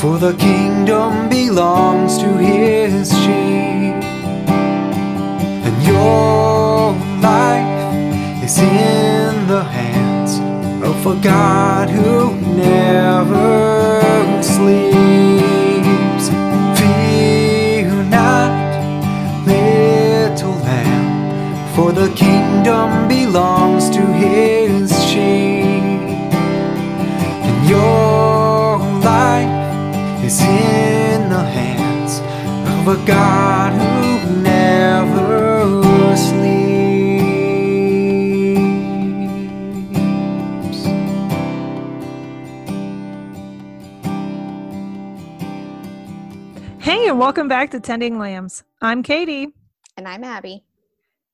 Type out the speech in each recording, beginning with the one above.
For the kingdom belongs to his sheep. And your life is in the hands of a God who never sleeps. Fear not, little lamb, for the kingdom belongs of a God who never sleeps. Hey, and welcome back to Tending Lambs. I'm Katie, And I'm Abby.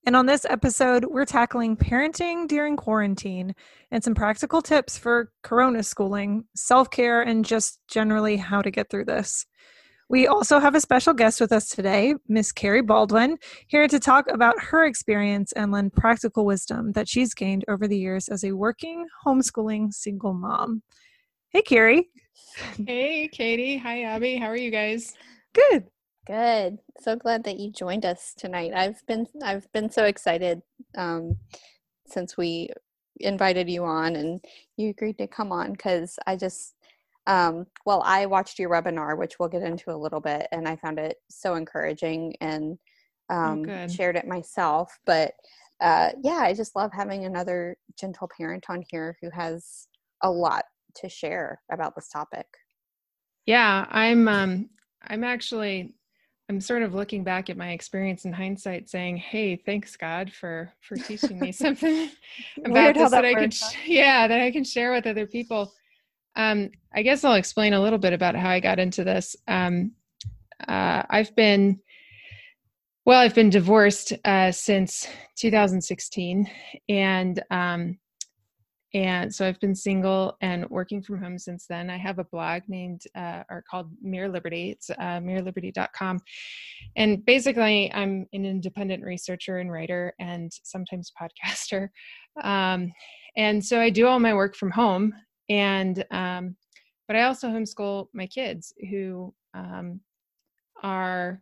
and on this episode, we're tackling parenting during quarantine and some practical tips for corona schooling, self care, and just generally how to get through this. We also have a special guest with us today, Miss Carrie Baldwin, here to talk about her experience and lend practical wisdom that she's gained over the years as a working, homeschooling single mom. Hey, Carrie. Hey, Katie. Hi, Abby. How are you guys? Good. Good. So glad that you joined us tonight. I've been I've been so excited um, since we invited you on and you agreed to come on because I just um, well I watched your webinar which we'll get into a little bit and I found it so encouraging and um, good. shared it myself. But uh, yeah, I just love having another gentle parent on here who has a lot to share about this topic. Yeah, I'm um I'm actually I'm sort of looking back at my experience in hindsight saying, "Hey, thanks God for for teaching me something about this that, that I could works, sh- yeah, that I can share with other people." Um I guess I'll explain a little bit about how I got into this. Um uh I've been well, I've been divorced uh since 2016 and um and so I've been single and working from home since then. I have a blog named uh, or called Mere Liberty. It's uh, mereliberty.com. And basically, I'm an independent researcher and writer and sometimes podcaster. Um, and so I do all my work from home. And, um, but I also homeschool my kids who um, are,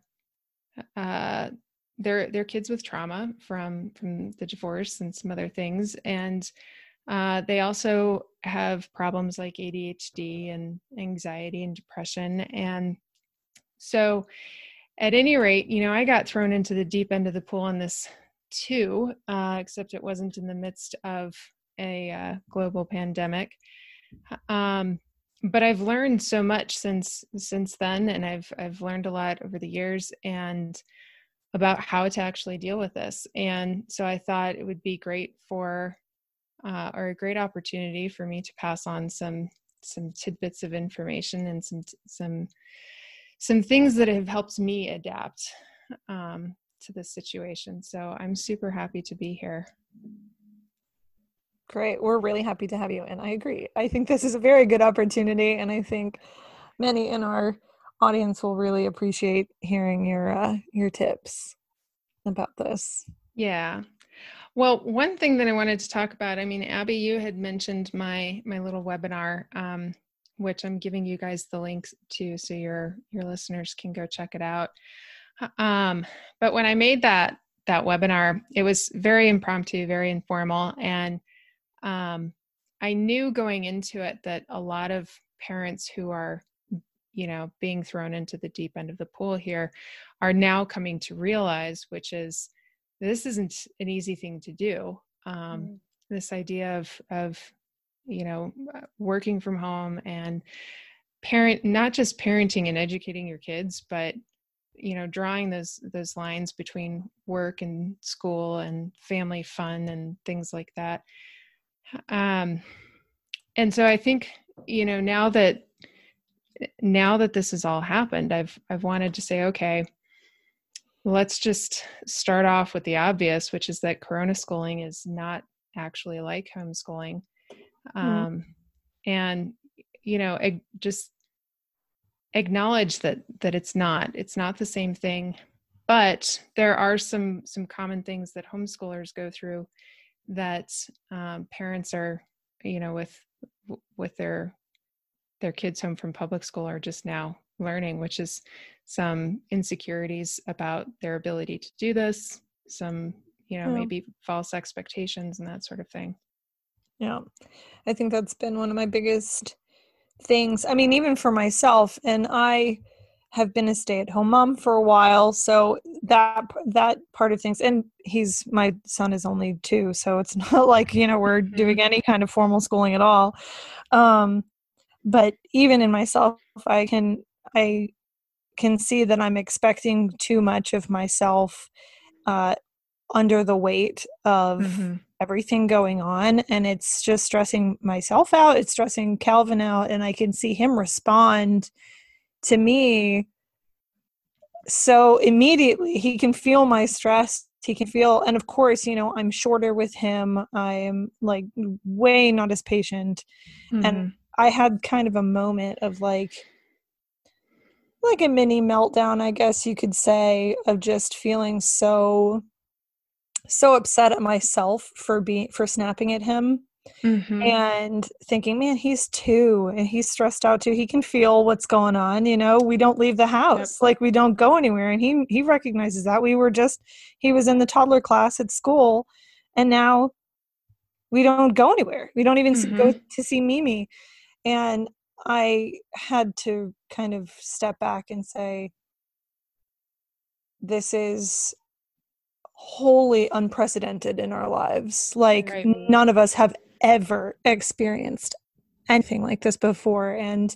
uh, they're, they're kids with trauma from, from the divorce and some other things. And, uh, they also have problems like ADHD and anxiety and depression. And so, at any rate, you know, I got thrown into the deep end of the pool on this too, uh, except it wasn't in the midst of a uh, global pandemic. Um, but I've learned so much since since then, and I've I've learned a lot over the years and about how to actually deal with this. And so I thought it would be great for uh, are a great opportunity for me to pass on some some tidbits of information and some some some things that have helped me adapt um, to this situation. So I'm super happy to be here. Great. We're really happy to have you. And I agree. I think this is a very good opportunity. And I think many in our audience will really appreciate hearing your uh, your tips about this. Yeah. Well, one thing that I wanted to talk about, I mean, Abby, you had mentioned my my little webinar, um, which I'm giving you guys the links to, so your your listeners can go check it out. Um, but when I made that that webinar, it was very impromptu, very informal, and um, I knew going into it that a lot of parents who are, you know, being thrown into the deep end of the pool here are now coming to realize, which is this isn't an easy thing to do. Um, Mm. This idea of of you know uh, working from home and parent not just parenting and educating your kids, but you know drawing those those lines between work and school and family fun and things like that. Um, and so I think you know now that now that this has all happened, I've I've wanted to say okay let's just start off with the obvious, which is that Corona schooling is not actually like homeschooling. Um, and, you know, ag- just acknowledge that, that it's not, it's not the same thing, but there are some, some common things that homeschoolers go through that um, parents are, you know, with, with their their kids home from public school are just now learning, which is some insecurities about their ability to do this, some, you know, Yeah. maybe false expectations and that sort of thing. Yeah. I think that's been one of my biggest things. I mean, even for myself, and I have been a stay-at-home mom for a while, so that that part of things and he's my son is only 2, so it's not like, you know, we're doing any kind of formal schooling at all. Um but even in myself, I can I can see that I'm expecting too much of myself uh under the weight of Mhm. everything going on and it's just stressing myself out it's stressing calvin out and i can see him respond to me so immediately he can feel my stress he can feel and of course you know i'm shorter with him i'm like way not as patient Mhm. and i had kind of a moment of like like a mini meltdown i guess you could say of just feeling so so upset at myself for being for snapping at him Mhm. and thinking man he's two and he's stressed out too. He can feel what's going on you know? We don't leave the house. Like we don't go anywhere and he he recognizes that. We were just he was in the toddler class at school and now we don't go anywhere. We don't even s go to see mimi. And i had to kind of step back and say this is wholly unprecedented in our lives. Like Right. none of us have ever experienced anything like this before and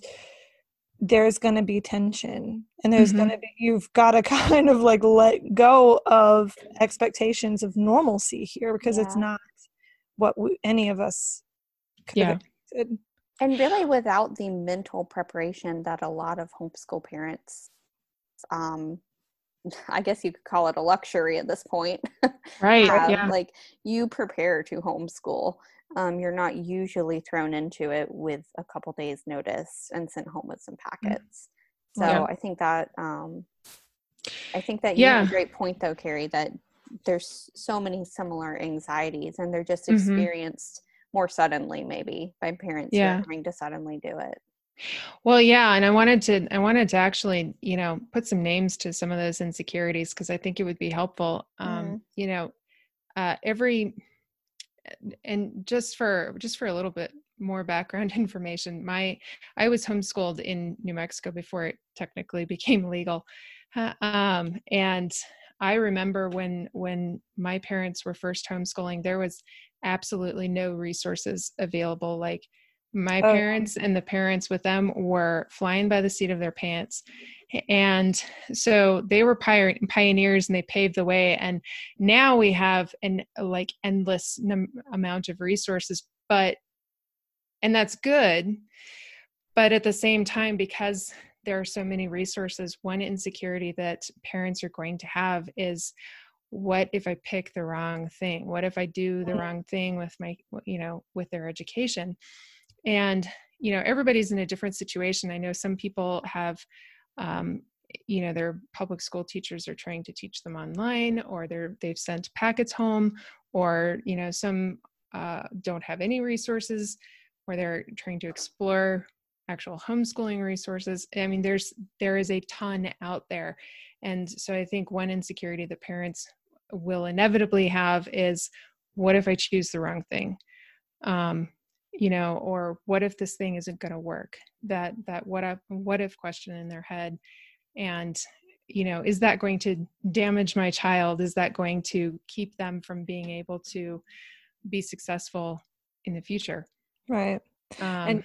there's going to be tension and there's Mhm. going to be you've got to kind of like let go of expectations of normalcy here because it's not what we, any of us could Yeah. have. And really, without the mental preparation that a lot of homeschool parents, um, I guess you could call it a luxury at this point. Right. have. Yeah. Like you prepare to homeschool. Um, you're not usually thrown into it with a couple days notice and sent home with some packets. So Yeah. I think that um, I think that you Yeah. have a great point though, Carrie, that there's so many similar anxieties and they're just Mhm. experienced more suddenly maybe by parents who Yeah. are trying to suddenly do it. Well, yeah, and I wanted to I wanted to actually, you know, put some names to some of those insecurities because I think it would be helpful. Um, you know, uh, every and just for just for a little bit more background information, my I was homeschooled in New Mexico before it technically became legal, um, and I remember when when my parents were first homeschooling, there was absolutely no resources available. Like my Oh, parents and the parents with them were flying by the seat of their pants. And so they were pioneers and they paved the way. And now we have an like endless num- amount of resources, but, and that's good. But at the same time, because there are so many resources, one insecurity that parents are going to have is what if I pick the wrong thing? What if I do the Mhm. wrong thing with my, you know, with their education? And, you know, everybody's in a different situation. I know some people have, um, you know, their public school teachers are trying to teach them online or they're, they've sent packets home or, you know, some uh, don't have any resources or they're trying to explore actual homeschooling resources. I mean, there's, there is a ton out there. And so I think one insecurity that parents will inevitably have is what if I choose the wrong thing? Um, you know, or what if this thing isn't going to work? That that what if what if question in their head, and you know, is that going to damage my child? Is that going to keep them from being able to be successful in the future? Right. Um, And-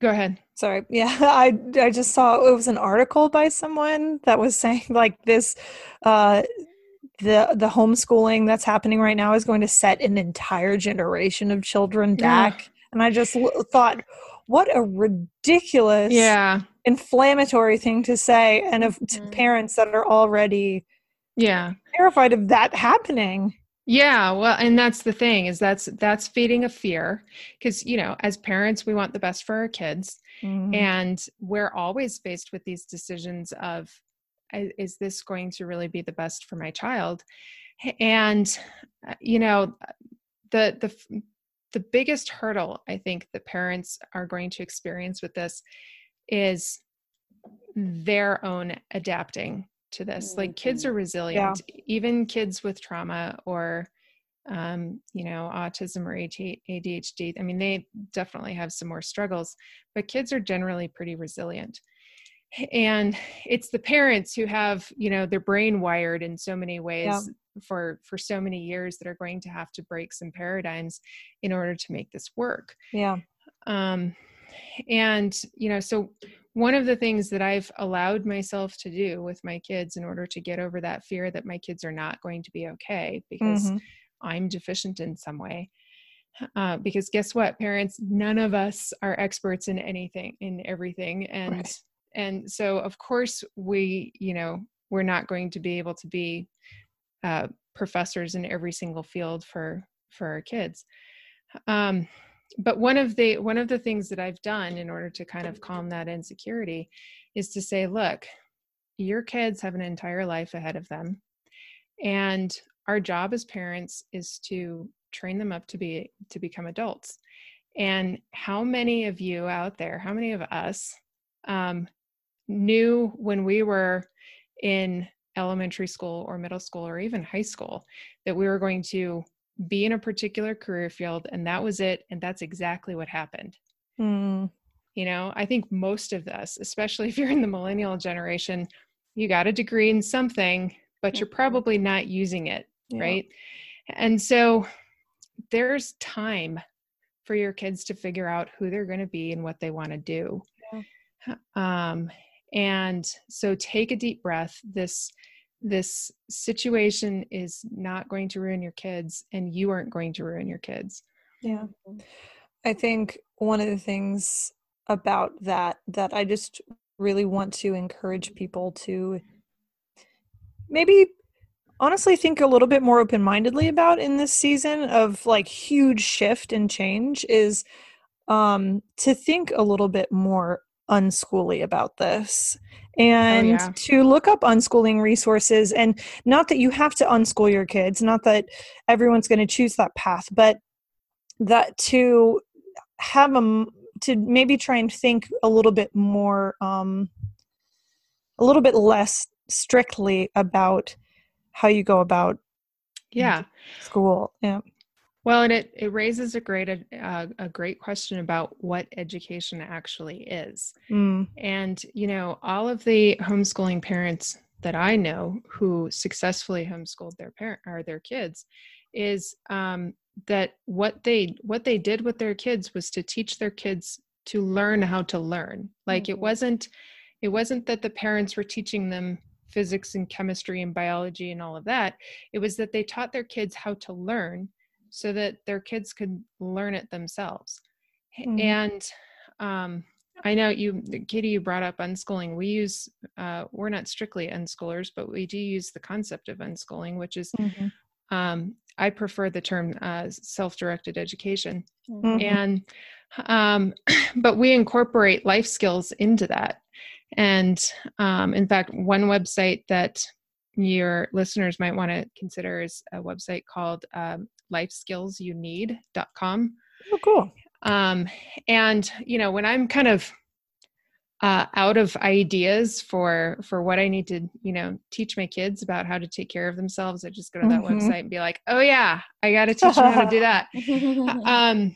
go ahead. Sorry. Yeah, I I just saw it was an article by someone that was saying like this uh the the homeschooling that's happening right now is going to set an entire generation of children Yeah. back. And I just l- thought what a ridiculous Yeah, inflammatory thing to say and of to Mhm. parents that are already yeah. terrified of that happening. Yeah, well, and that's the thing is that's that's feeding a fear because you know, as parents we want the best for our kids Mhm. and we're always faced with these decisions of "I- is this going to really be the best for my child? And uh, you know, the the the biggest hurdle I think that parents are going to experience with this is their own adapting to this. Mm-hmm. Like kids are resilient, yeah. even kids with trauma or um, you know, autism or ADHD. I mean, they definitely have some more struggles, but kids are generally pretty resilient. And it's the parents who have, you know, their brain wired in so many ways yeah. for for so many years that are going to have to break some paradigms in order to make this work. Yeah. Um, and you know, so one of the things that I've allowed myself to do with my kids in order to get over that fear that my kids are not going to be okay because mm-hmm. I'm deficient in some way. Uh, because guess what, parents, none of us are experts in anything, in everything. And right. And so of course we, you know, we're not going to be able to be uh, professors in every single field for for our kids. Um, but one of the one of the things that I've done in order to kind of calm that insecurity is to say, look, your kids have an entire life ahead of them. And our job as parents is to train them up to be to become adults and how many of you out there how many of us um, knew when we were in elementary school or middle school or even high school that we were going to be in a particular career field and that was it and that's exactly what happened mm. you know i think most of us especially if you're in the millennial generation you got a degree in something but you're probably not using it yeah. right and so there's time for your kids to figure out who they're going to be and what they want to do yeah. um and so take a deep breath. This this situation is not going to ruin your kids and you aren't going to ruin your kids. Yeah. I think one of the things about that that i just really want to encourage people to maybe honestly think a little bit more open-mindedly about in this season of like huge shift and change is um to think a little bit more unschooly about this. Oh, and oh, yeah. to look up unschooling resources and not that you have to unschool your kids not that everyone's going to choose that path but that to have them to maybe try and think a little bit more um a little bit less strictly about how you go about yeah. school. Yeah well and it it raises a great uh, a great question about what education actually is mm. and you know all of the homeschooling parents that i know who successfully homeschooled their parent or their kids is um, that what they what they did with their kids was to teach their kids to learn how to learn like mm-hmm. it wasn't it wasn't that the parents were teaching them physics and chemistry and biology and all of that. It was that they taught their kids how to learn so that their kids could learn it themselves. Mm-hmm. And um, I know you, Katie, you brought up unschooling. We use, uh, we're not strictly unschoolers, but we do use the concept of unschooling, which is, mm-hmm. um, I prefer the term uh, self directed education. Mm-hmm. And, um, but we incorporate life skills into that. And um, in fact, one website that your listeners might want to consider is a website called um, lifeskillsyouneed.com. Oh, cool. Um, and you know, when I'm kind of uh, out of ideas for for what I need to, you know, teach my kids about how to take care of themselves, I just go to that mm-hmm. website and be like, "Oh yeah, I got to teach them how to do that." um,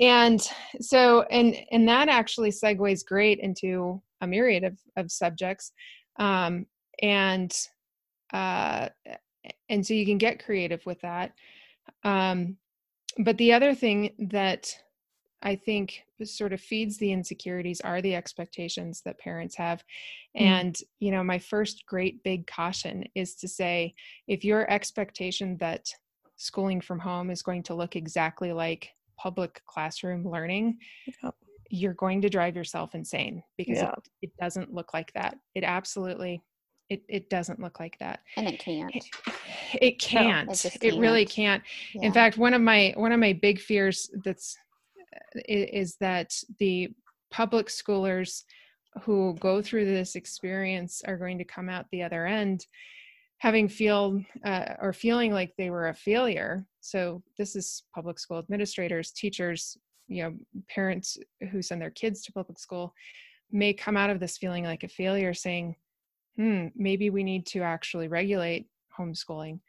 and so, and and that actually segues great into a myriad of, of subjects um, and uh, and so you can get creative with that um, but the other thing that i think sort of feeds the insecurities are the expectations that parents have mm. and you know my first great big caution is to say if your expectation that schooling from home is going to look exactly like public classroom learning you're going to drive yourself insane because yeah. it, it doesn't look like that. It absolutely it, it doesn't look like that. And it can't. It, it can't. no, it, it, really can't. yeah. in fact one of my one of my big fears that's is that the public schoolers who go through this experience are going to come out the other end having feel uh, or feeling like they were a failure. So this is public school administrators teachers you know parents who send their kids to public school may come out of this feeling like a failure saying hmm maybe we need to actually regulate homeschooling.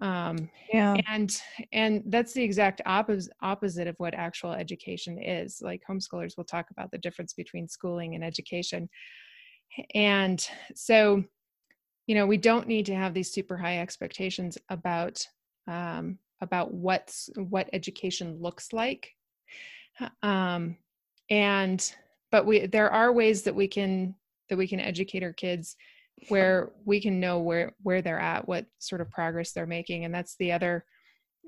Um Yeah. and and that's the exact opposite opposite of what actual education is. Like homeschoolers will talk about the difference between schooling and education. And so you know we don't need to have these super high expectations about um, about what's what education looks like. Um, and but we there are ways that we can that we can educate our kids where we can know where where they're at what sort of progress they're making and that's the other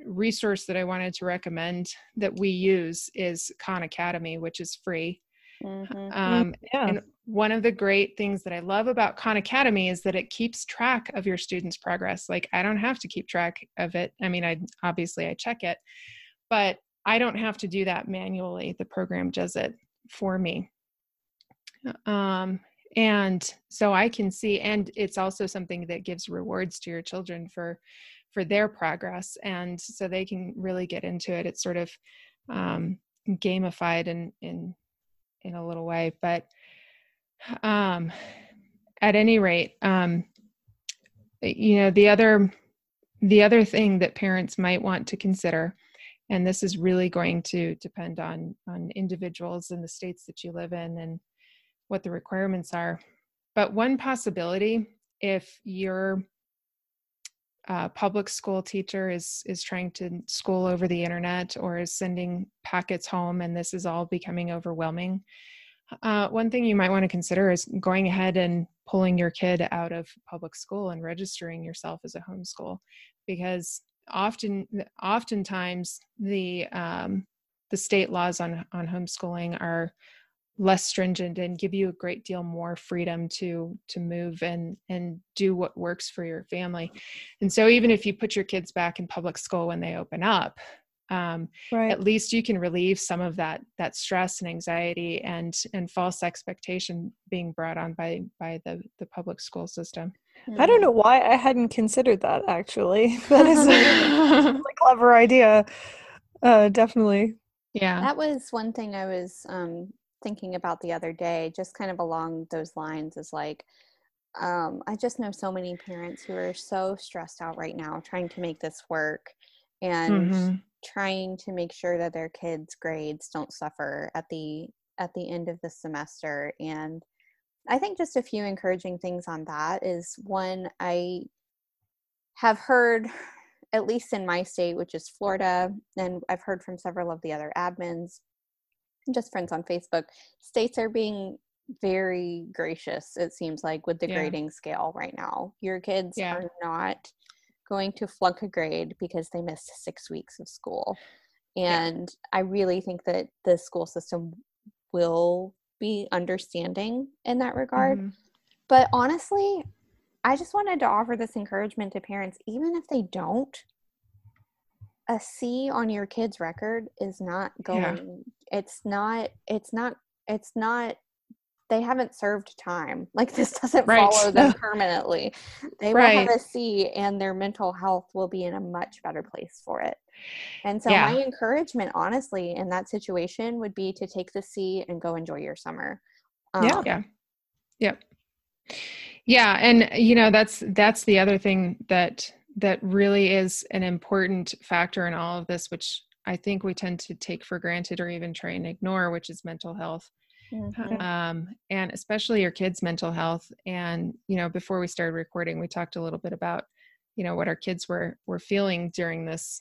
resource that i wanted to recommend that we use is khan academy which is free Mhm. um, Yeah. and one of the great things that I love about Khan Academy is that it keeps track of your students' progress. Like I don't have to keep track of it. I mean, I obviously I check it, but I don't have to do that manually. The program does it for me. Um, and so I can see, and it's also something that gives rewards to your children for for their progress, and so they can really get into it. It's sort of um, gamified in in in a little way, but um, at any rate, um, you know the other the other thing that parents might want to consider and this is really going to depend on on individuals in the states that you live in and what the requirements are. But one possibility if your uh, public school teacher is is trying to school over the internet or is sending packets home and this is all becoming overwhelming uh, one thing you might want to consider is going ahead and pulling your kid out of public school and registering yourself as a homeschool. Because often oftentimes the um, the state laws on on homeschooling are less stringent and give you a great deal more freedom to to move and and do what works for your family and so even if you put your kids back in public school when they open up um, Right. at least you can relieve some of that that stress and anxiety and and false expectation being brought on by by the the public school system I don't know why I hadn't considered that actually. That is a really clever idea. Uh, definitely. yeah That was one thing I was um, thinking about the other day, just kind of along those lines is like, um, I just know so many parents who are so stressed out right now trying to make this work and Mhm. trying to make sure that their kids' grades don't suffer at the at the end of the semester. And I think just a few encouraging things on that is one, I have heard, at least in my state, which is Florida, and I've heard from several of the other admins, just friends on Facebook, states are being very gracious, it seems like, with the Yeah. grading scale right now. Your kids Yeah. are not going to flunk a grade because they missed six weeks of school. Yeah. And I really think that the school system will be understanding in that regard. Mhm. But honestly, I just wanted to offer this encouragement to parents, even if they don't. A C on your kid's record is not Yeah. going. It's not. It's not. It's not. They haven't served time. Like this doesn't Right. follow them permanently. They will Right. have a C, and their mental health will be in a much better place for it. And so, Yeah. my encouragement, honestly, in that situation, would be to take the C and go enjoy your summer. Yeah. Um, yeah yep yeah and you know that's that's the other thing that that really is an important factor in all of this which i think we tend to take for granted or even try and ignore which is mental health. Mhm. um, and especially your kids mental health. And you know before we started recording we talked a little bit about you know what our kids were were feeling during this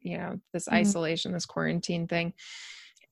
you know this Mhm. isolation this quarantine thing.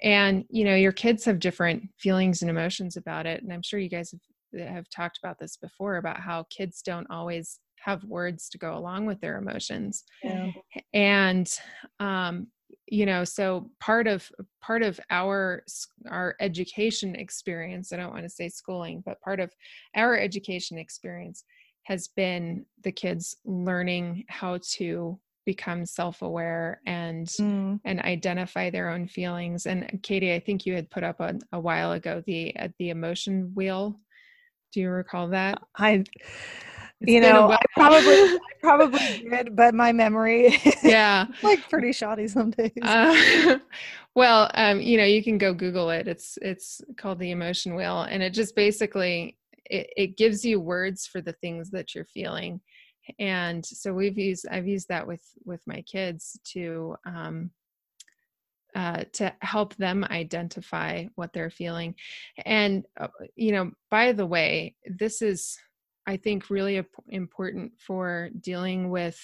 And you know your kids have different feelings and emotions about it. And i'm sure you guys have, have talked about this before about how kids don't always have words to go along with their emotions Yeah. and um you know so part of part of our our education experience i don't want to say schooling but part of our education experience has been the kids learning how to become self-aware and Mm. and identify their own feelings and katie i think you had put up a, a while ago the uh, the emotion wheel do you recall that I It's you know. I probably I probably did, but my memory is yeah. like pretty shoddy some days. Uh, well, um, you know, you can go Google it. It's it's called the emotion wheel, and it just basically it, it gives you words for the things that you're feeling. And so we've used I've used that with with my kids to um, uh, to help them identify what they're feeling. And uh, you know, by the way, this is I think really important for dealing with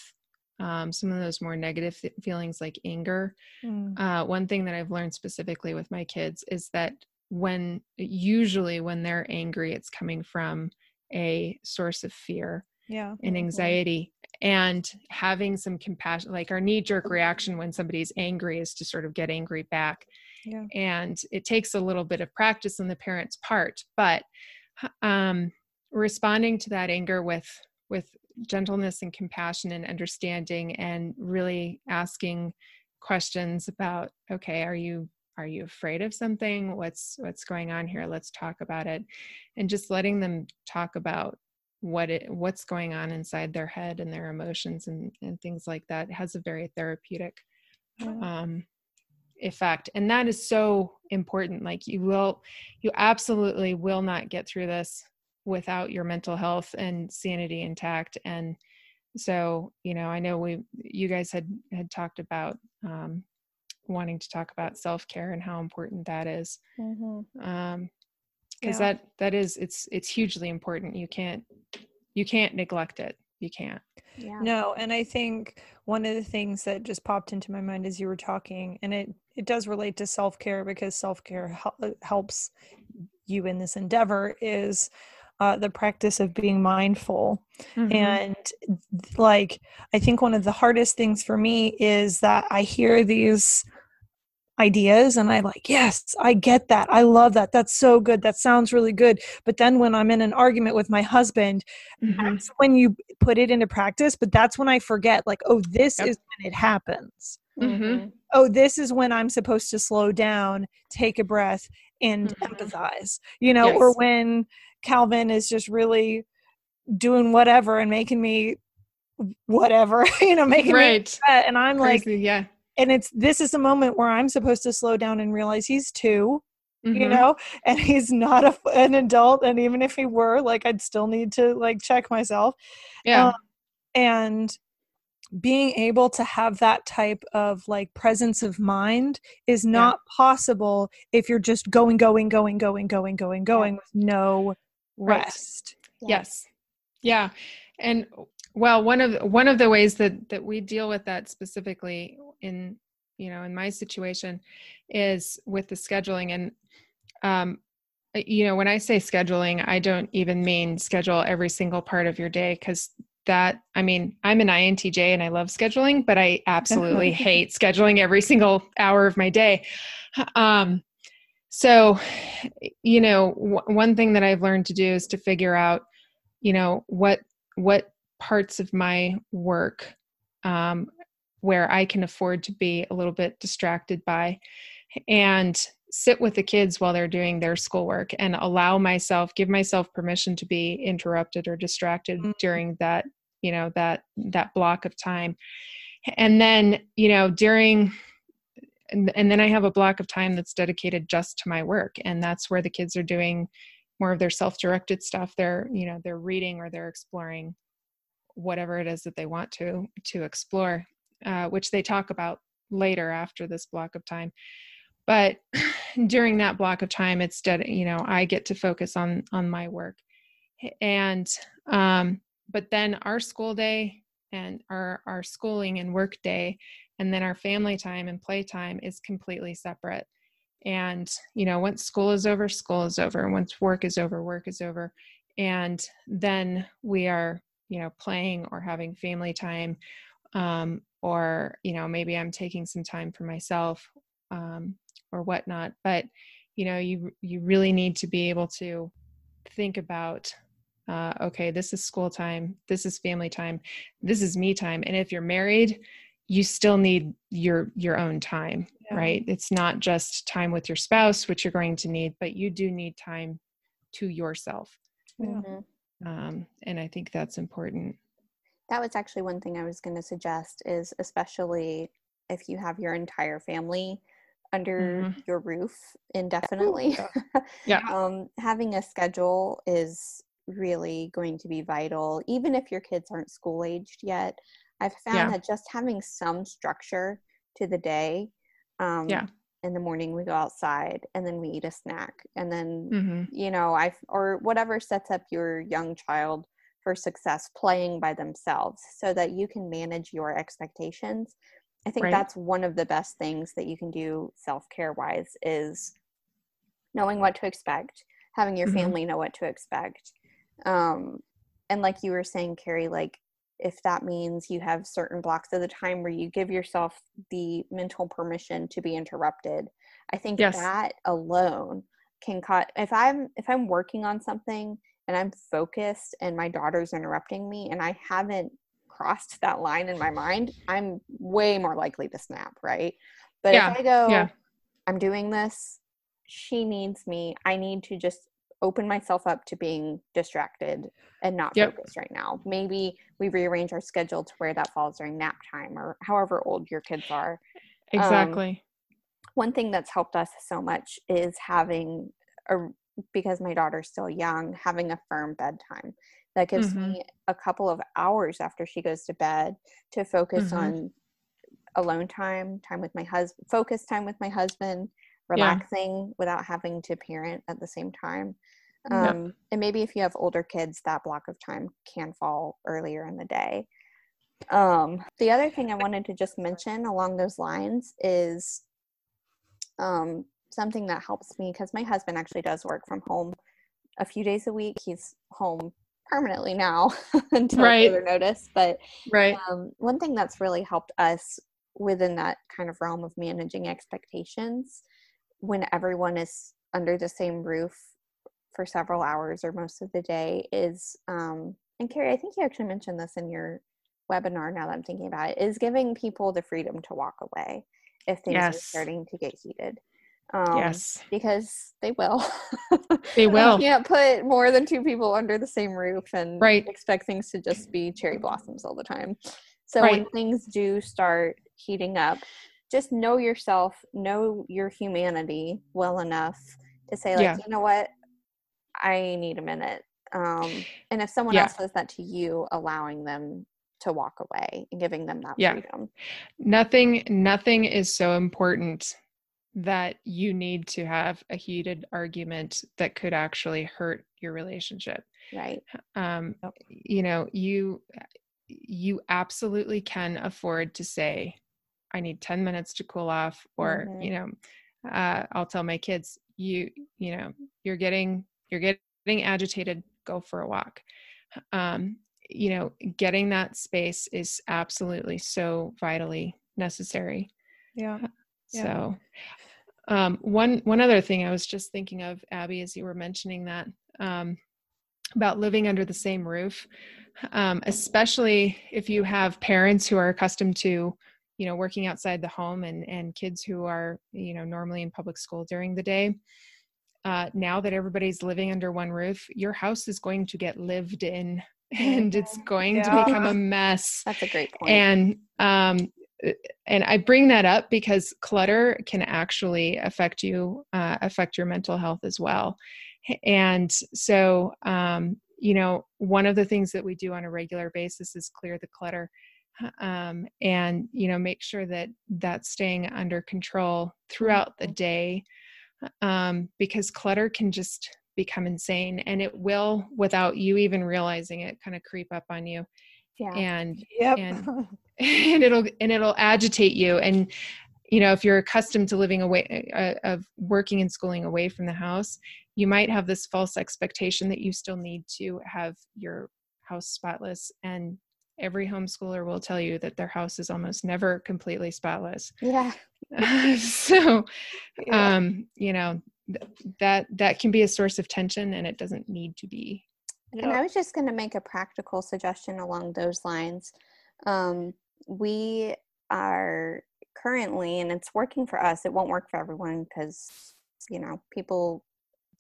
um, some of those more negative th- feelings like anger. Mm. Uh, one thing that I've learned specifically with my kids is that when usually when they're angry, it's coming from a source of fear yeah. and anxiety and having some compassion like our knee jerk reaction when somebody's angry is to sort of get angry back Yeah. and it takes a little bit of practice on the parent's part but um, responding to that anger with with gentleness and compassion and understanding and really asking questions about okay are you are you afraid of something? What's what's going on here? Let's talk about it. And just letting them talk about what it what's going on inside their head and their emotions and and things like that has a very therapeutic um effect. And that is so important. Like you will you absolutely will not get through this without your mental health and sanity intact and so you know i know we you guys had had talked about um wanting to talk about self-care and how important that is Mhm. um because Yeah. that that is it's it's hugely important you can't you can't neglect it you can't Yeah. No, and I think one of the things that just popped into my mind as you were talking, and it it does relate to self care because self care hel- helps you in this endeavor is uh, the practice of being mindful. Mm-hmm. And like, I think one of the hardest things for me is that I hear these ideas and I like, yes, I get that. I love that. That's so good. That sounds really good. But then when I'm in an argument with my husband, Mhm. that's when you put it into practice. But that's when I forget, like, oh, this Yep. is when it happens. Mhm. Mhm. Oh, this is when I'm supposed to slow down, take a breath, and Mhm. empathize, you know, or when Calvin is just really doing whatever and making me whatever, you know, making me upset. And I'm like, yeah. and it's this is a moment where I'm supposed to slow down and realize he's 2 you Mhm. know and he's not a, an adult. And even if he were like i'd still need to like check myself. Yeah. Um, and being able to have that type of like presence of mind is not possible if you're just going going going going going going going with no Right. rest. Yes. Yeah. And well one of one of the ways that that we deal with that specifically in you know in my situation is with the scheduling. And um you know when i say scheduling i don't even mean schedule every single part of your day because that i mean i'm an intj and i love scheduling but i absolutely hate scheduling every single hour of my day. Um so you know w- one thing that i've learned to do is to figure out you know what what parts of my work um, where i can afford to be a little bit distracted by and sit with the kids while they're doing their schoolwork and allow myself give myself permission to be interrupted or distracted Mhm. during that you know that that block of time and then you know during and, and then i have a block of time that's dedicated just to my work and that's where the kids are doing more of their self-directed stuff. They're you know they're reading or they're exploring whatever it is that they want to to explore uh, which they talk about later after this block of time. But during that block of time it's dead you know i get to focus on on my work. And um but then our school day and our our schooling and work day and then our family time and play time is completely separate. And you know once school is over school is over. Once work is over work is over. And then we are you know playing or having family time um, or you know maybe i'm taking some time for myself um, or whatnot. But you know you you really need to be able to think about uh, okay this is school time this is family time this is me time. And if you're married you still need your your own time Yeah. right it's not just time with your spouse which you're going to need but you do need time to yourself Yeah. Mhm. um, and i think that's important that was actually one thing i was going to suggest is especially if you have your entire family under Mhm. your roof indefinitely Yeah. um, having a schedule is really going to be vital even if your kids aren't school aged yet i've found Yeah. that just having some structure to the day um, Yeah. in the morning we go outside and then we eat a snack and then hmm you know i or whatever sets up your young child for success playing by themselves so that you can manage your expectations i think Right. that's one of the best things that you can do self-care wise is knowing what to expect having your Mhm. family know what to expect um and like you were saying carrie like if that means you have certain blocks of the time where you give yourself the mental permission to be interrupted i think Yes. that alone can cut if i'm if i'm working on something and i'm focused and my daughter's interrupting me and i haven't crossed that line in my mind i'm way more likely to snap right but Yeah, if i go yeah. i'm doing this she needs me i need to just open myself up to being distracted and not Yep. focused right now maybe we rearrange our schedule to where that falls during nap time or however old your kids are Um, exactly one thing that's helped us so much is having a because my daughter's still young having a firm bedtime that gives Mhm. me a couple of hours after she goes to bed to focus Mhm. on alone time time with my husband focus time with my husband Yeah. relaxing without having to parent at the same time Yep. um, and maybe if you have older kids that block of time can fall earlier in the day um, the other thing i wanted to just mention along those lines is um, something that helps me because my husband actually does work from home a few days a week he's home permanently now until Right. further notice but right um, one thing that's really helped us within that kind of realm of managing expectations when everyone is under the same roof for several hours or most of the day is um, and carrie i think you actually mentioned this in your webinar now that i'm thinking about it is giving people the freedom to walk away if things are starting to get heated um, yes. because they will. They will. you can't put more than two people under the same roof and Right. expect things to just be cherry blossoms all the time. So when things do start heating up just know yourself know your humanity well enough to say like Yeah. you know what i need a minute um, and if someone Yeah. else says that to you allowing them to walk away and giving them that Yeah. freedom nothing nothing is so important that you need to have a heated argument that could actually hurt your relationship right um you know you you absolutely can afford to say i need 10 minutes to cool off or Mhm. you know uh, i'll tell my kids you you know you're getting you're getting agitated go for a walk um you know getting that space is absolutely so vitally necessary Yeah. Yeah. so um, one one other thing I was just thinking of, Abby, as you were mentioning that um, about living under the same roof, um, especially if you have parents who are accustomed to, you know, working outside the home and and kids who are, you know, normally in public school during the day. Uh, now that everybody's living under one roof, your house is going to get lived in, and it's going to become a mess. That's a great point. And um uh, and i bring that up because clutter can actually affect you uh, affect your mental health as well. And so um you know one of the things that we do on a regular basis is clear the clutter um and you know make sure that that's staying under control throughout the day um because clutter can just become insane and it will without you even realizing it kind of creep up on you yeah and Yep. and and it'll and it'll agitate you and you know if you're accustomed to living away uh, of working and schooling away from the house you might have this false expectation that you still need to have your house spotless and every homeschooler will tell you that their house is almost never completely spotless yeah so Yeah. um you know th- that that can be a source of tension and it doesn't need to be And Yep. I was just going to make a practical suggestion along those lines. Um, we are currently, and it's working for us, it won't work for everyone because, you know, people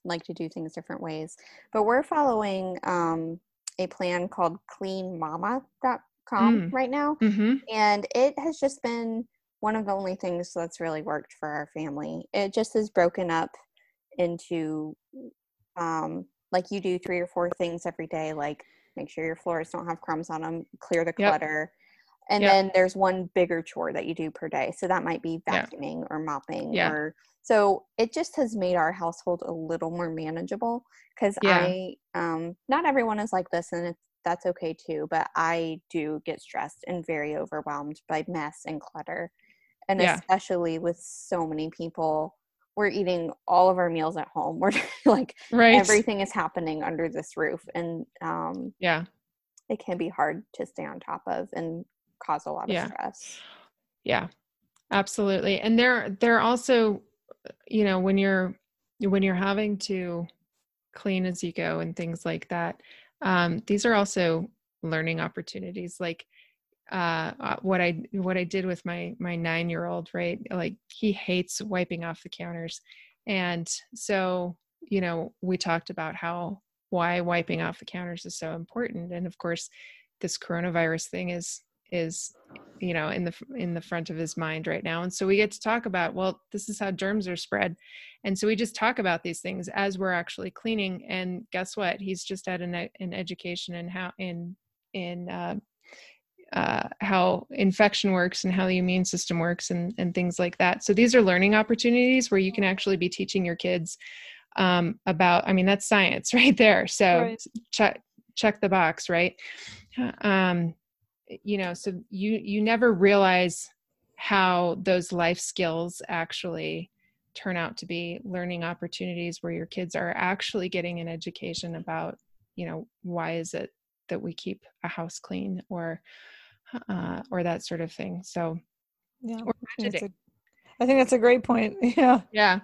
like to do things different ways. But we're following um, a plan called cleanmama.com Mm. right now. hmm And it has just been one of the only things that's really worked for our family. It just is broken up into um, like you do three or four things every day, like make sure your floors don't have crumbs on them, clear the clutter. And Yep. then there's one bigger chore that you do per day. So that might be Yeah. vacuuming or mopping Yeah. or so it just has made our household a little more manageable because Yeah. I um not everyone is like this and it's that's okay too, but I do get stressed and very overwhelmed by mess and clutter. And Yeah. especially with so many people, we're eating all of our meals at home. We're like Right. everything is happening under this roof and um Yeah. it can be hard to stay on top of and cause a lot of Yeah. stress. Yeah. Absolutely. And they're they're also you know when you're when you're having to clean as you go and things like that um these are also learning opportunities like uh uh, what i what i did with my my 9 year old right like he hates wiping off the counters and so you know we talked about how why wiping off the counters is so important and of course this coronavirus thing is is you know in the in the front of his mind right now. And so we get to talk about well this is how germs are spread. And so we just talk about these things as we're actually cleaning. And guess what? He's just had an, an education in how in in uh, uh, how infection works and how the immune system works and, and things like that. So these are learning opportunities where you can actually be teaching your kids um, about i mean that's science right there. So Right. check check the box right? Um, you know so you you never realize how those life skills actually turn out to be learning opportunities where your kids are actually getting an education about you know why is it that we keep a house clean or uh, or that sort of thing so Yeah. I think, a, I think that's a great point. Yeah. yeah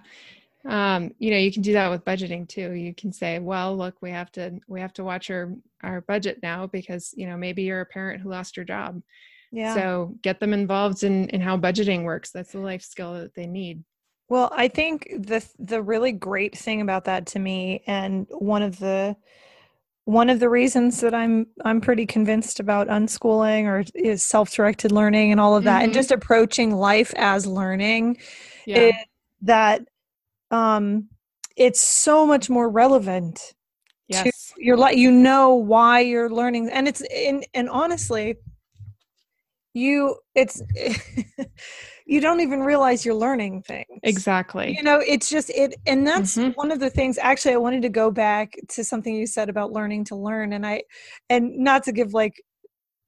um you know you can do that with budgeting too. You can say well look we have to we have to watch our our budget now because you know maybe you're a parent who lost your job. Yeah. so get them involved in in how budgeting works. That's the life skill that they need. Well, I think the the really great thing about that to me, and one of the one of the reasons that I'm I'm pretty convinced about unschooling or is self-directed learning and all of that, and Mhm. just approaching life as learning, yeah. is that um, it's so much more relevant. yes You're like you know why you're learning, and it's and, and honestly, you it's you don't even realize you're learning things exactly you know it's just it and that's Mhm. one of the things actually i wanted to go back to something you said about learning to learn and i and not to give like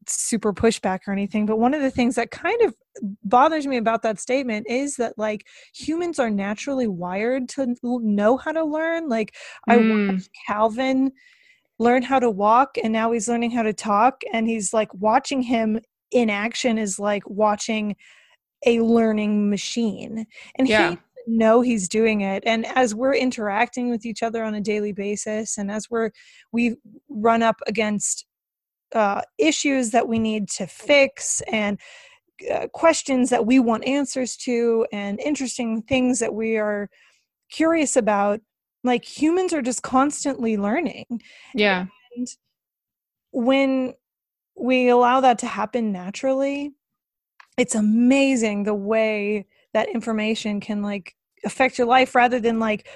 super pushback or anything but one of the things that kind of bothers me about that statement is that like humans are naturally wired to know how to learn like i Mm, watched calvin learn how to walk and now he's learning how to talk and he's like watching him in action is like watching a learning machine and Yeah. he know he's doing it and as we're interacting with each other on a daily basis and as we're we run up against uh, issues that we need to fix and uh, questions that we want answers to and interesting things that we are curious about like humans are just constantly learning. Yeah. And when we allow that to happen naturally it's amazing the way that information can like affect your life rather than like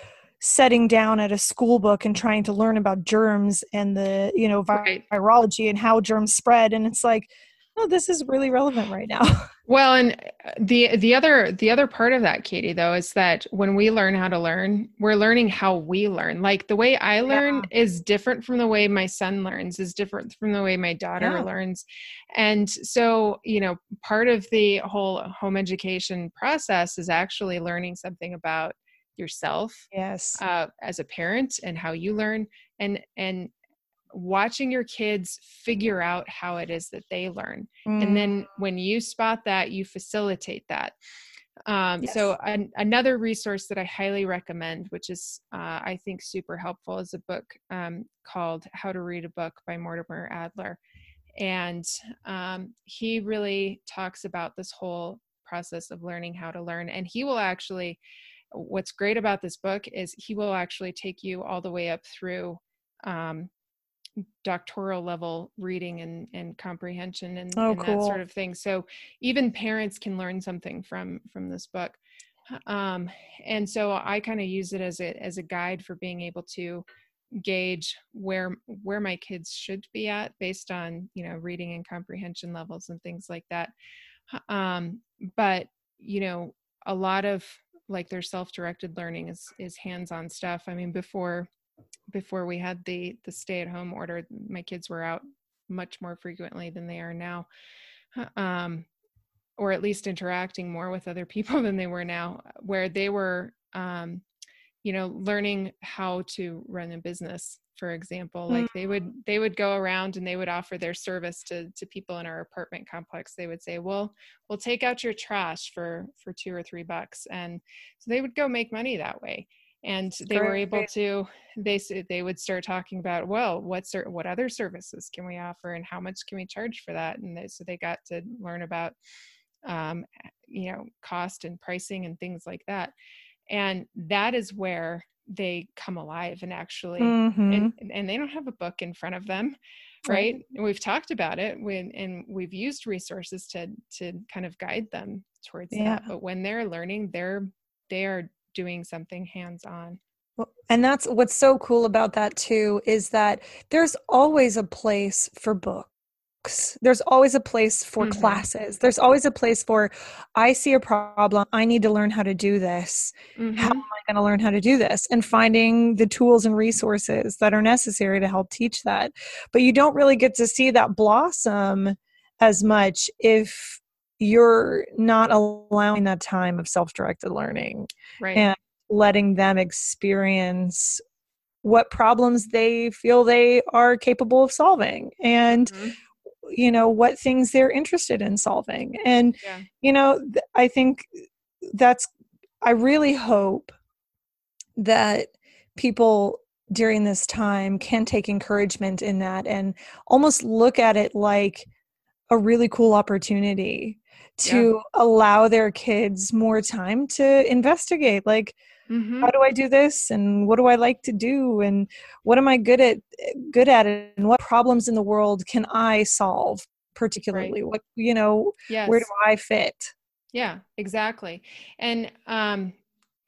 setting down at a school book and trying to learn about germs and the you know vi- Right. virology and how germs spread and it's like oh this is really relevant right now Well, and uh, the the other the other part of that, Katie, though, is that when we learn how to learn, we're learning how we learn. Like the way I learn is different from the way my son learns, is different from the way my daughter Yeah. learns. And so, you know, part of the whole home education process is actually learning something about yourself yes. uh, as a parent and how you learn and and watching your kids figure out how it is that they learn. Mm, and then when you spot that you facilitate that. Um, so an, another resource that i highly recommend which is uh, i think super helpful is a book um, called how to read a book by mortimer adler. And um, he really talks about this whole process of learning how to learn. And he will actually what's great about this book is he will actually take you all the way up through um, doctoral level reading and, and comprehension and, Oh, and that sort of thing. So even parents can learn something from from this book. Um, and so I kind of use it as a as a guide for being able to gauge where where my kids should be at based on you know reading and comprehension levels and things like that. Um, but you know a lot of like their self-directed learning is is hands-on stuff. I mean before before we had the the stay at home order my kids were out much more frequently than they are now um or at least interacting more with other people than they were now where they were um you know learning how to run a business for example like they would they would go around and they would offer their service to to people in our apartment complex. They would say well we'll take out your trash for for two or three bucks and so they would go make money that way. And they were able to they said they would start talking about well what what other services can we offer and how much can we charge for that? And they, so they got to learn about um, you know cost and pricing and things like that. And that is where they come alive and actually Mhm. and, and they don't have a book in front of them Right. right and we've talked about it when and we've used resources to to kind of guide them towards Yeah. that but when they're learning they're they are doing something hands on Well, And that's what's so cool about that too is that there's always a place for books. There's always a place for Mhm. classes. There's always a place for I see a problem. I need to learn how to do this. How Mhm. am I going to learn how to do this? And finding the tools and resources that are necessary to help teach that. But you don't really get to see that blossom as much if you're not allowing that time of self-directed learning right and letting them experience what problems they feel they are capable of solving and Mhm. You know what things they're interested in solving and Yeah. you know th- i think that's i really hope that people during this time can take encouragement in that and almost look at it like a really cool opportunity to allow their kids more time to investigate like Mhm. how do i do this and what do i like to do and what am i good at good at it? and what problems in the world can i solve particularly what you know yes where do i fit Yeah, exactly. And um,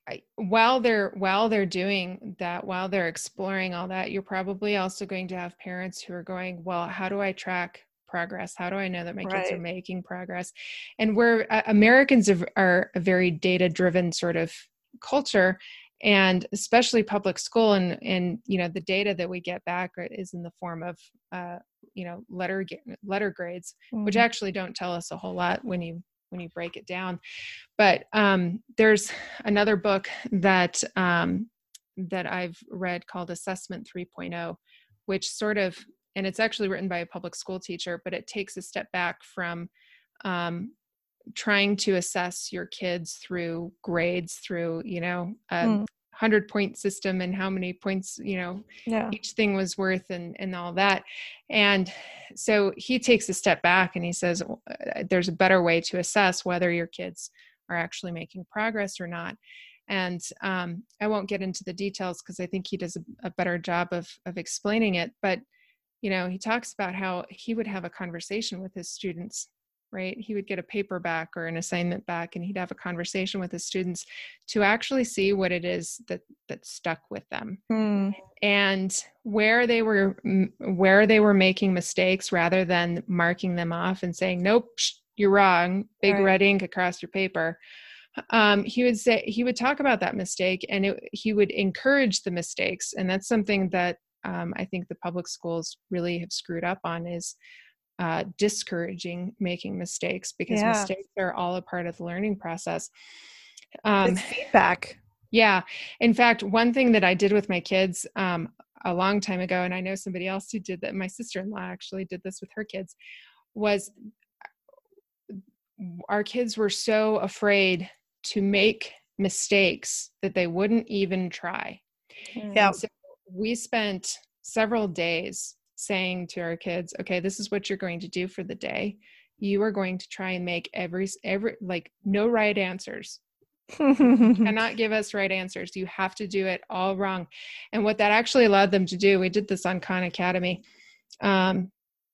I, while they're while they're doing that, while they're exploring all that, you're probably also going to have parents who are going, "Well, how do I track progress? How do I know that my kids are making progress?" And we're uh, Americans are, are a very data-driven sort of culture, and especially public school, and and you know the data that we get back is in the form of uh, you know letter letter grades which Mhm. actually don't tell us a whole lot when you when you break it down but um, there's another book that um, that i've read called assessment 3.0 which sort of and it's actually written by a public school teacher but it takes a step back from um, trying to assess your kids through grades through you know a Mm. 100 point system and how many points you know yeah. each thing was worth and and all that. And so he takes a step back and he says uh, there's a better way to assess whether your kids are actually making progress or not. And um, i won't get into the details because i think he does a, a better job of of explaining it but you know he talks about how he would have a conversation with his students right? He would get a paper back or an assignment back and he'd have a conversation with his students to actually see what it is that that stuck with them. Mm. and where they were where they were making mistakes rather than marking them off and saying nope psh, you're wrong. Big Right. red ink across your paper. Um, he would say he would talk about that mistake and it, he would encourage the mistakes. And that's something that um, i think the public schools really have screwed up on is uh, discouraging making mistakes because Yeah. mistakes are all a part of the learning process um, it's feedback yeah. In fact, one thing that I did with my kids um, a long time ago, and I know somebody else who did that, my sister in law actually did this with her kids, was our kids were so afraid to make mistakes that they wouldn't even try. yeah so we spent several days saying to our kids, okay, this is what you're going to do for the day. You are going to try and make every, every, like, no right answers. cannot give us right answers. You have to do it all wrong. And what that actually allowed them to do, we did this on Khan Academy um,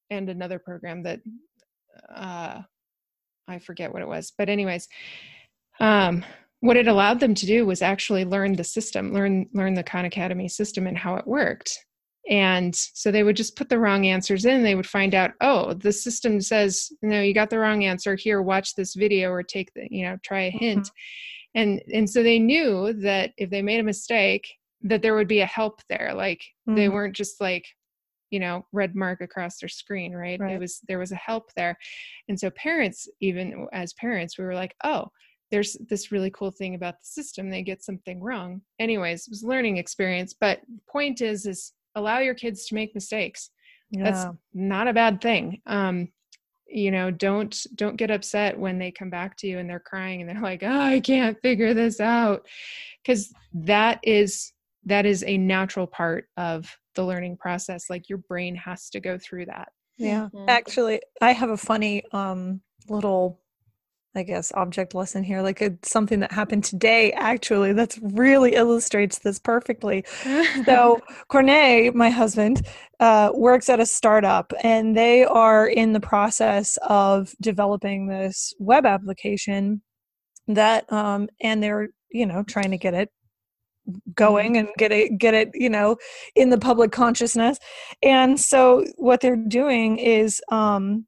and another program that uh, I forget what it was. But, anyways, um, what it allowed them to do was actually learn the system, learn learn the Khan Academy system and how it worked. And so they would just put the wrong answers in. They would find out, oh, the system says, no, you got the wrong answer. Here, watch this video or take the, you know, try a hint. Mm-hmm and and so they knew that if they made a mistake that there would be a help there like mm-hmm. they weren't just like you know red mark across their screen right? right it was there was a help there and so parents even as parents we were like oh there's this really cool thing about the system they get something wrong anyways it was learning experience but point is is allow your kids to make mistakes. Yeah. that's not a bad thing. Um you know don't don't get upset when they come back to you and they're crying and they're like oh, i can't figure this out. Because that is that is a natural part of the learning process. Like your brain has to go through that. Yeah. Mm-hmm. actually i have a funny um little I guess, object lesson here, like it's something that happened today, actually, that's really illustrates this perfectly. so, Cornet, my husband, uh, works at a startup and they are in the process of developing this web application that, um, and they're, you know, trying to get it going mm-hmm. and get it get it you know in the public consciousness and so what they're doing is um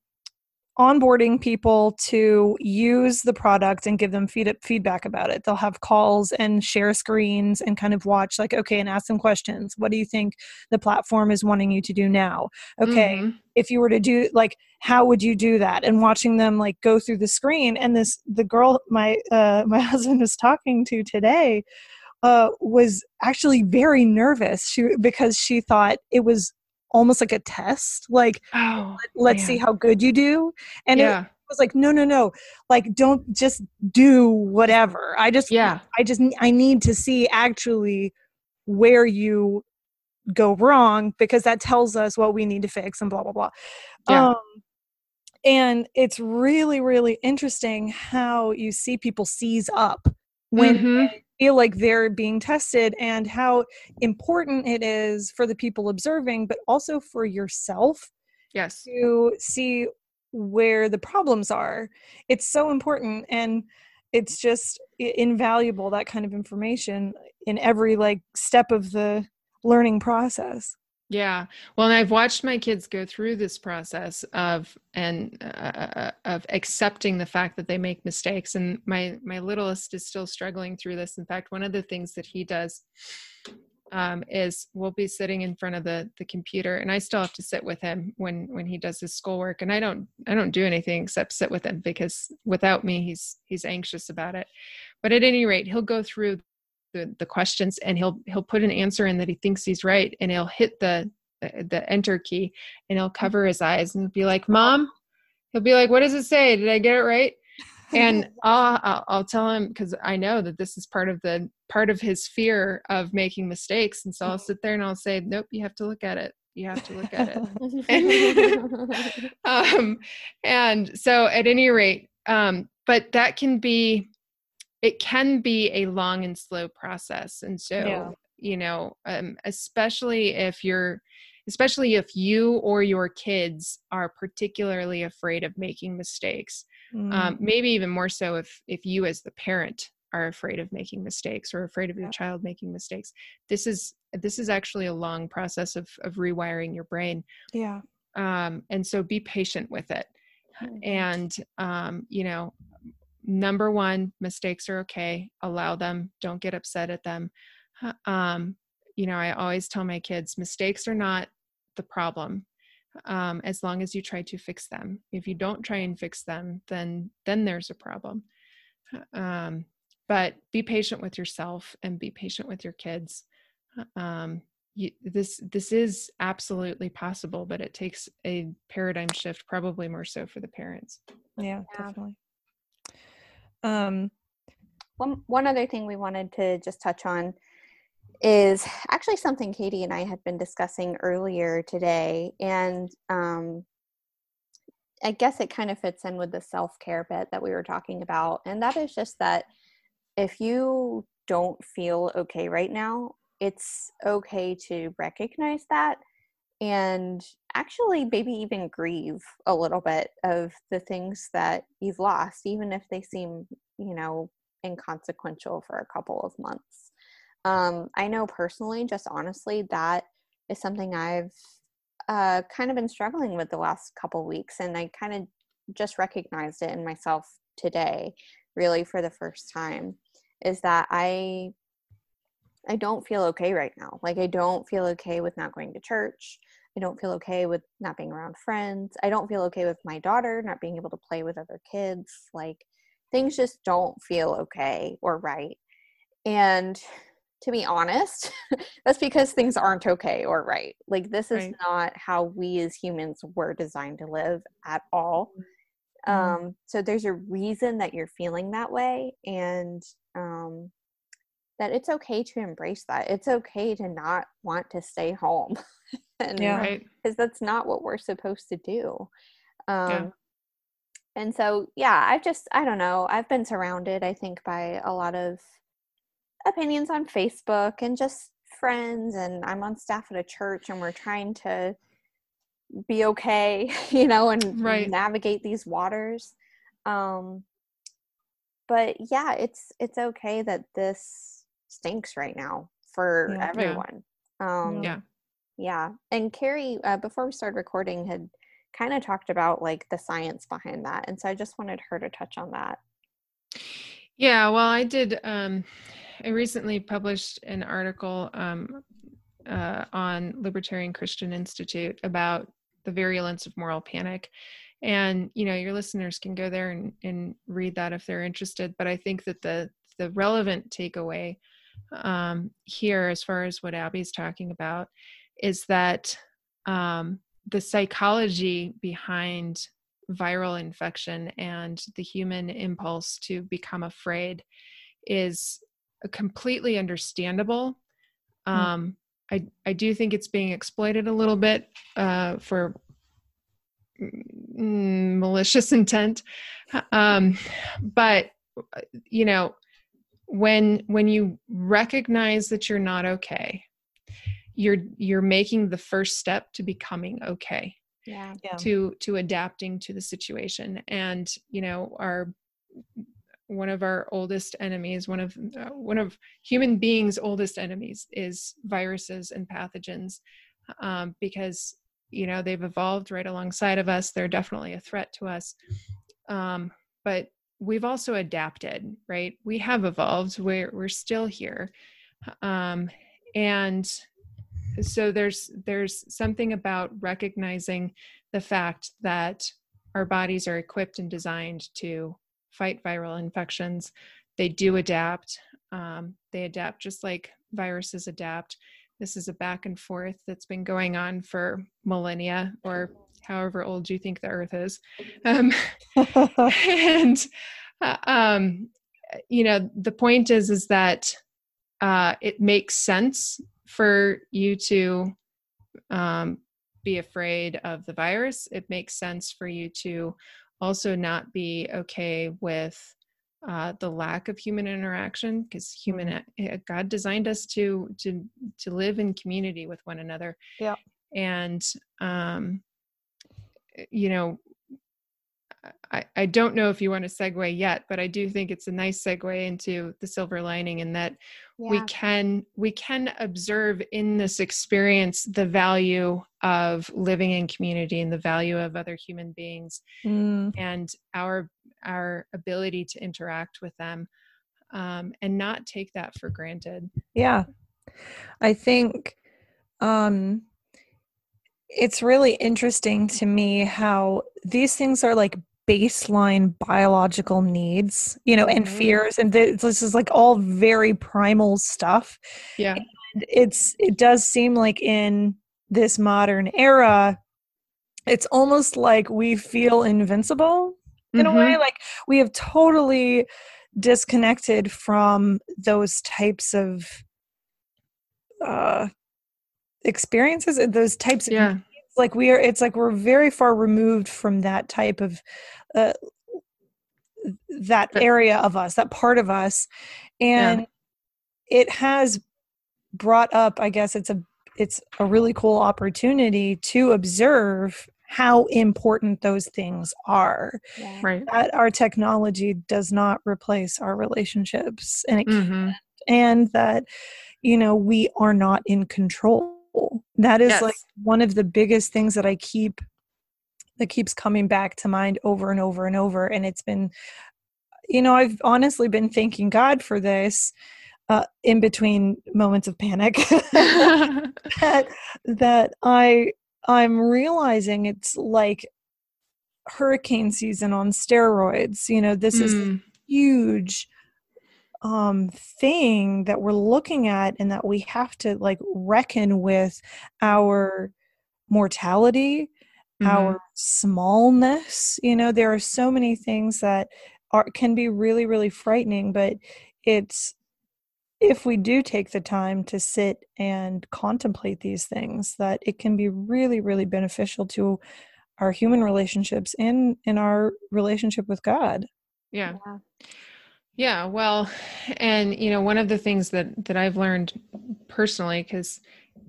onboarding people to use the product and give them feed- feedback about it. They'll have calls and share screens and kind of watch, like, okay, and ask them questions. What do you think the platform is wanting you to do now? Okay, mm-hmm. if you were to do, like, how would you do that? And watching them like go through the screen. And this, the girl my uh, my husband was talking to today. Uh, was actually very nervous she, because she thought it was almost like a test like oh, let's see how good you do and yeah. it was like no no no like don't just do whatever. I just yeah. I just i need to see actually where you go wrong because that tells us what we need to fix and blah blah blah. Yeah. um and it's really really interesting how you see people seize up when mm-hmm feel like they're being tested and how important it is for the people observing, but also for yourself. Yes. To see where the problems are. It's so important and it's just invaluable that kind of information in every like step of the learning process. Yeah. Well, and I've watched my kids go through this process of and uh, uh, of accepting the fact that they make mistakes and my my littlest is still struggling through this. In fact, one of the things that he does um, is we'll be sitting in front of the the computer and I still have to sit with him when when he does his schoolwork and I don't I don't do anything except sit with him because without me he's he's anxious about it. But at any rate, he'll go through the, the questions and he'll he'll put an answer in that he thinks he's right and he'll hit the the enter key and he'll cover his eyes and be like mom he'll be like what does it say? Did i get it right? And I'll, I'll, I'll tell him because i know that this is part of the part of his fear of making mistakes and so i'll sit there and i'll say nope you have to look at it. You have to look at it. Um, and so at any rate um, but that can be it can be a long and slow process and so yeah. you know um, especially if you're especially if you or your kids are particularly afraid of making mistakes mm. um, maybe even more so if if you as the parent are afraid of making mistakes or afraid of your yeah. child making mistakes this is this is actually a long process of of rewiring your brain yeah um and so be patient with it mm-hmm. and um you know number one mistakes are okay. Allow them. Don't get upset at them. Um, you know i always tell my kids mistakes are not the problem um, as long as you try to fix them. If you don't try and fix them then then there's a problem. Um, but be patient with yourself and be patient with your kids. Um, you, this this is absolutely possible but it takes a paradigm shift probably more so for the parents. Yeah, yeah. definitely um, one one other thing we wanted to just touch on is actually something Katie and I had been discussing earlier today, and um, I guess it kind of fits in with the self care bit that we were talking about, and that is just that if you don't feel okay right now, it's okay to recognize that and actually maybe even grieve a little bit of the things that you've lost, even if they seem, you know, inconsequential for a couple of months. Um, I know personally, just honestly, that is something I've uh, kind of been struggling with the last couple weeks, and I kind of just recognized it in myself today, really for the first time, is that I I don't feel okay right now. Like I don't feel okay with not going to church. I don't feel okay with not being around friends. I don't feel okay with my daughter not being able to play with other kids. Like things just don't feel okay or right. And to be honest, that's because things aren't okay or right. Like this is right. not how we as humans were designed to live at all. Mm-hmm. Um, so there's a reason that you're feeling that way, and um, that it's okay to embrace that. It's okay to not want to stay home. and, yeah, right. Because that's not what we're supposed to do. Um, yeah. And so, yeah, I've just, I don't know, I've been surrounded, I think, by a lot of opinions on Facebook and just friends. And I'm on staff at a church and we're trying to be okay, you know, and right. navigate these waters. Um, but yeah, it's it's okay that this stinks right now for yeah. everyone. Um, yeah. Yeah. And Carrie, uh, before we started recording, had kind of talked about like the science behind that. And so I just wanted her to touch on that. Yeah. Well, I did. Um, I recently published an article um, uh, on Libertarian Christian Institute about the virulence of moral panic and you know your listeners can go there and, and read that if they're interested but i think that the the relevant takeaway um, here, as far as what Abby's talking about, is that um, the psychology behind viral infection and the human impulse to become afraid is completely understandable. Hmm. Um, I, I do think it's being exploited a little bit uh, for mm, malicious intent. Um, but, uh, you know, when when you recognize that you're not okay you're you're making the first step to becoming okay yeah, yeah. to to adapting to the situation and you know our one of our oldest enemies one of uh, one of human beings oldest enemies is viruses and pathogens um, because you know they've evolved right alongside of us they're definitely a threat to us um, but we've also adapted, right? We have evolved. We're we're still here, um, and so there's there's something about recognizing the fact that our bodies are equipped and designed to fight viral infections. They do adapt. Um, they adapt just like viruses adapt. This is a back and forth that's been going on for millennia or however old you think the earth is um, and uh, um, you know the point is is that uh, it makes sense for you to um, be afraid of the virus. It makes sense for you to also not be okay with uh, the lack of human interaction because human mm-hmm. god designed us to to to live in community with one another. Yeah. And um you know, I, I don't know if you want to segue yet, but I do think it's a nice segue into the silver lining in that yeah. we can we can observe in this experience the value of living in community and the value of other human beings mm. and our our ability to interact with them um, and not take that for granted. Yeah, I think um, it's really interesting to me how these things are like baseline biological needs, you know, and mm-hmm. fears, and this is like all very primal stuff. Yeah, and it's it does seem like in this modern era, it's almost like we feel invincible in mm-hmm. a way, like we have totally disconnected from those types of uh experiences those types of yeah. like we are it's like we're very far removed from that type of uh, that area of us that part of us and yeah. it has brought up i guess it's a it's a really cool opportunity to observe how important those things are yeah. right that our technology does not replace our relationships and it mm-hmm. and that you know we are not in control that is yes. like one of the biggest things that i keep that keeps coming back to mind over and over and over and it's been you know i've honestly been thanking god for this uh, in between moments of panic that that i i'm realizing it's like hurricane season on steroids you know this mm. is huge um thing that we're looking at and that we have to like reckon with our mortality mm-hmm. our smallness you know there are so many things that are can be really really frightening but it's if we do take the time to sit and contemplate these things that it can be really really beneficial to our human relationships and in our relationship with god yeah. yeah yeah well and you know one of the things that that i've learned personally because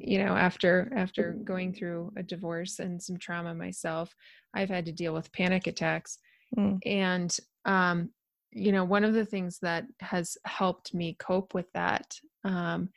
you know after after going through a divorce and some trauma myself i've had to deal with panic attacks mm. and um you know one of the things that has helped me cope with that um,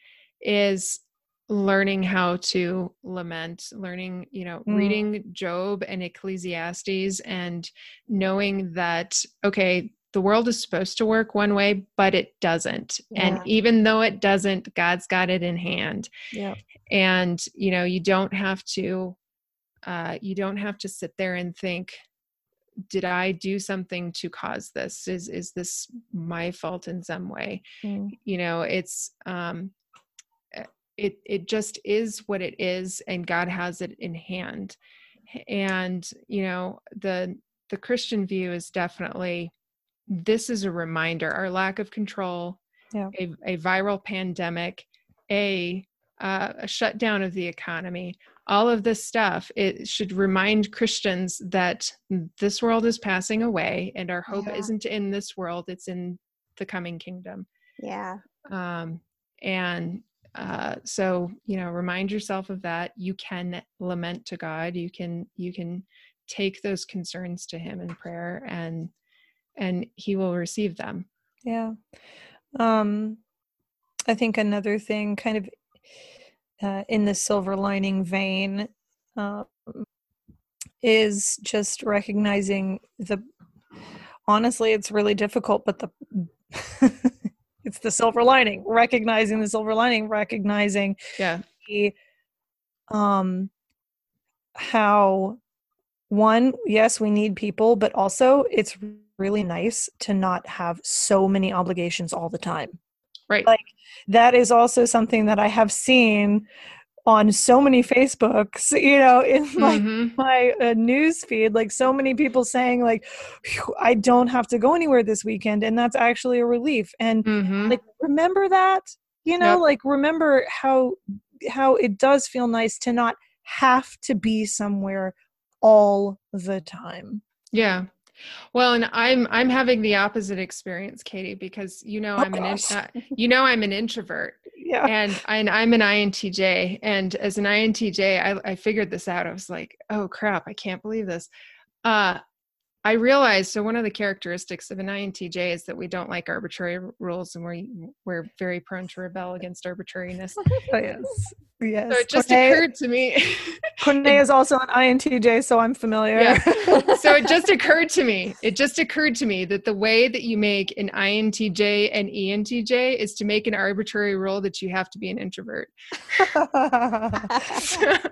is learning how to lament learning you know mm. reading job and ecclesiastes and knowing that okay the world is supposed to work one way but it doesn't. Yeah. and even though it doesn't god's got it in hand. Yeah. And you know you don't have to uh, you don't have to sit there and think did i do something to cause this? Is is this my fault in some way? Mm. you know it's um eh, it it just is what it is and god has it in hand. And you know the the christian view is definitely this is a reminder our lack of control yeah. a, a viral pandemic a uh, a shutdown of the economy all of this stuff it should remind christians that this world is passing away and our hope yeah. isn't in this world it's in the coming kingdom yeah um and uh so you know remind yourself of that you can lament to god you can you can take those concerns to him in prayer and and he will receive them. Yeah. Um i think another thing kind of uh, in the silver lining vein um, is just recognizing the honestly it's really difficult but the it's the silver lining recognizing the silver lining recognizing yeah. the, um how one yes we need people but also it's really nice to not have so many obligations all the time Right. Like that is also something that I have seen on so many Facebooks, you know, in my mm-hmm. my uh, news feed, like so many people saying like, I don't have to go anywhere this weekend, and that's actually a relief. And mm-hmm. like, remember that, you know, yep. like remember how how it does feel nice to not have to be somewhere all the time. Yeah, well, and I'm I'm having the opposite experience, Katie, because you know oh, I'm an uh, you know I'm an introvert. Yeah. And, and I'm an INTJ, and as an INTJ, I, I figured this out. I was like, oh crap, I can't believe this. Uh, I realized so one of the characteristics of an INTJ is that we don't like arbitrary rules and we're we're very prone to rebel against arbitrariness. oh, yes. Yes. So it just occurred to me. Cornet is also an INTJ, so I'm familiar. Yeah. so it just occurred to me. It just occurred to me that the way that you make an INTJ and ENTJ is to make an arbitrary rule that you have to be an introvert.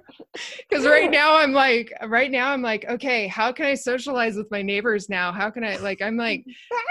Because right now I'm like, right now I'm like, okay, how can I socialize with my neighbors now? How can I like? I'm like,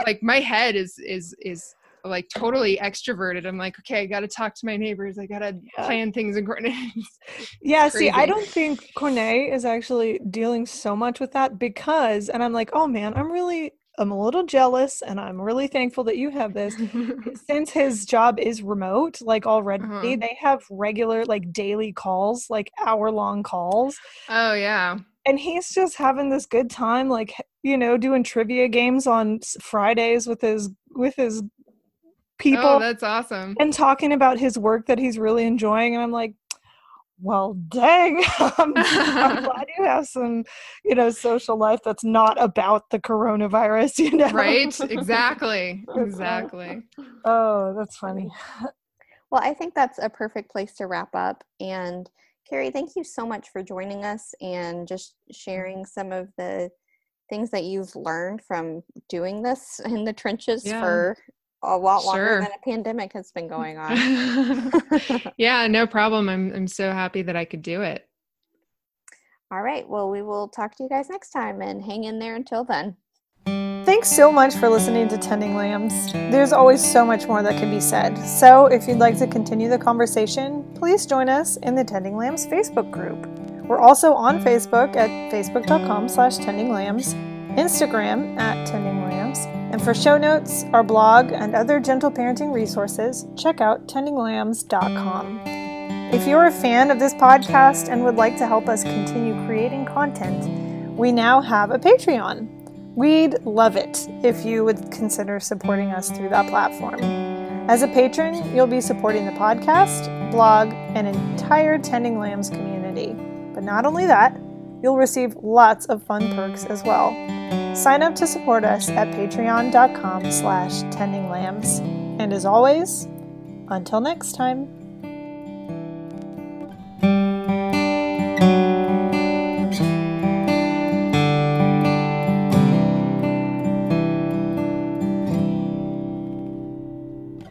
like my head is is is like totally extroverted. I'm like, okay, I got to talk to my neighbors. I got to yeah. plan things and yeah. See, I don't think Cornet is actually dealing so much with that because, and I'm like, oh man, I'm really I'm a little jealous and I'm really thankful that you have this. Since his job is remote, like already, Uh-huh. they have regular, like daily calls, like hour long calls. Oh yeah. And he's just having this good time, like, you know, doing trivia games on Fridays with his, with his people Oh, that's awesome. and talking about his work that he's really enjoying. And I'm like, well, dang, I'm, I'm glad you have some, you know, social life that's not about the coronavirus, you know? Right? Exactly. Exactly. Oh, that's funny. Well, I think that's a perfect place to wrap up. And Carrie, thank you so much for joining us and just sharing mm-hmm. some of the things that you've learned from doing this in the trenches Yeah. for a lot longer Sure. than a pandemic has been going on. yeah, no problem. I'm I'm so happy that I could do it. All right. Well, we will talk to you guys next time and hang in there until then. Thanks so much for listening to Tending Lambs. There's always so much more that can be said. So, if you'd like to continue the conversation, please join us in the Tending Lambs Facebook group. We're also on Facebook at facebook.com slash tendinglambs, Instagram at tending lambs, and for show notes, our blog, and other gentle parenting resources, check out tendinglambs.com. If you're a fan of this podcast and would like to help us continue creating content, we now have a Patreon. We'd love it if you would consider supporting us through that platform. As a patron, you'll be supporting the podcast, blog, and entire Tending Lambs community. But not only that, you'll receive lots of fun perks as well. Sign up to support us at patreon.com slash tendinglambs. And as always, until next time.